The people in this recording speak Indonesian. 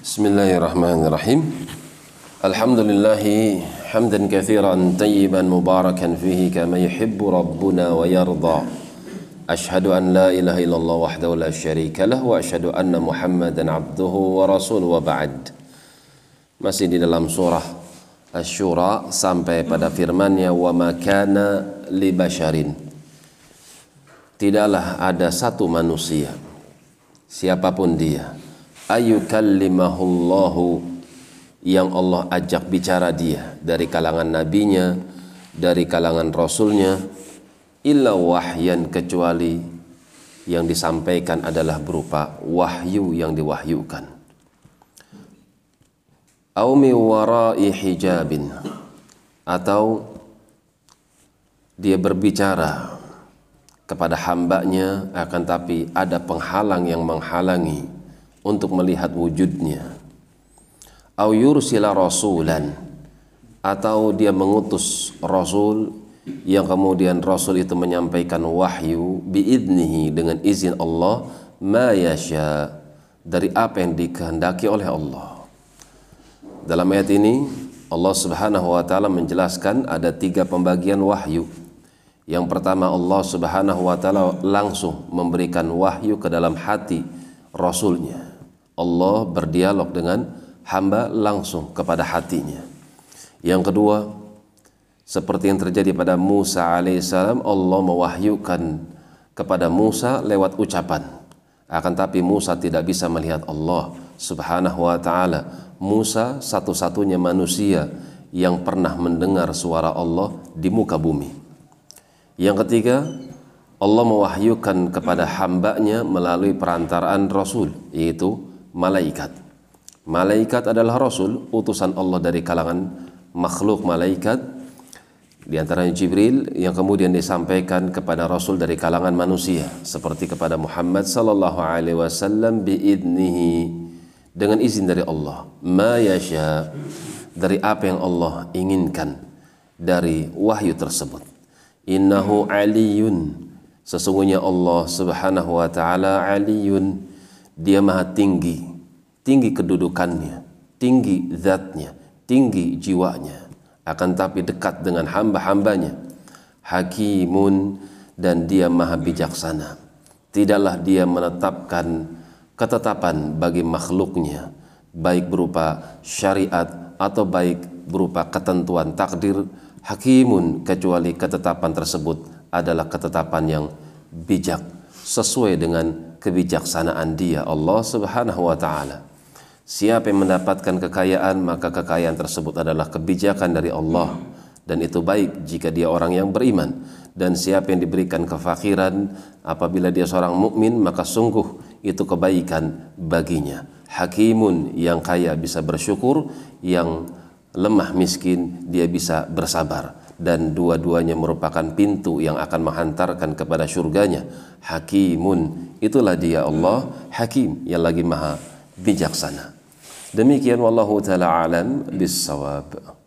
بسم الله الرحمن الرحيم الحمد لله حمدا كثيرا طيبا مباركا فيه كما يحب ربنا ويرضى أشهد أن لا إله إلا الله وحده لا شريك له وأشهد أن محمدا عبده ورسوله وبعد masih di dalam surah Asy-Syura sampai pada firman-Nya wa makana li basharin. Tidaklah ada satu manusia siapapun dia ayukallimahullahu. Yang Allah ajak bicara dia dari kalangan nabinya dari kalangan rasulnya illa wahyan kecuali yang disampaikan adalah berupa wahyu yang diwahyukan. Au warai hijabin. Atau dia berbicara kepada hambanya akan tapi ada penghalang yang menghalangi untuk melihat wujudnya au yursila rasulan atau dia mengutus rasul yang kemudian rasul itu menyampaikan wahyu biidnihi dengan izin Allah ma yasha dari apa yang dikehendaki oleh Allah dalam ayat ini Allah Subhanahu wa taala menjelaskan ada tiga pembagian wahyu. Yang pertama Allah Subhanahu wa taala langsung memberikan wahyu ke dalam hati rasulnya. Allah berdialog dengan hamba langsung kepada hatinya. Yang kedua, seperti yang terjadi pada Musa alaihissalam, Allah mewahyukan kepada Musa lewat ucapan. Akan tapi Musa tidak bisa melihat Allah Subhanahu wa taala Musa satu-satunya manusia yang pernah mendengar suara Allah di muka bumi. Yang ketiga, Allah mewahyukan kepada hambanya melalui perantaraan Rasul, yaitu malaikat. Malaikat adalah Rasul, utusan Allah dari kalangan makhluk malaikat, di antaranya Jibril yang kemudian disampaikan kepada Rasul dari kalangan manusia, seperti kepada Muhammad sallallahu alaihi wasallam biidnihi dengan izin dari Allah ma yasha dari apa yang Allah inginkan dari wahyu tersebut. Innahu aliyun sesungguhnya Allah subhanahu wa ta'ala aliyun dia maha tinggi tinggi kedudukannya tinggi zatnya tinggi jiwanya. Akan tapi dekat dengan hamba-hambanya. Hakimun dan dia maha bijaksana. Tidaklah dia menetapkan ketetapan bagi makhluknya baik berupa syariat atau baik berupa ketentuan takdir. Hakimun kecuali ketetapan tersebut adalah ketetapan yang bijak sesuai dengan kebijaksanaan dia Allah Subhanahu wa taala. Siapa yang mendapatkan kekayaan maka kekayaan tersebut adalah kebijakan dari Allah dan itu baik jika dia orang yang beriman dan siapa yang diberikan kefakiran apabila dia seorang mukmin maka sungguh itu kebaikan baginya. Hakimun yang kaya bisa bersyukur, yang lemah miskin dia bisa bersabar dan dua-duanya merupakan pintu yang akan menghantarkan kepada surganya. Hakimun itulah dia Allah, Hakim yang lagi maha bijaksana. Demikian wallahu taala alam bisawab.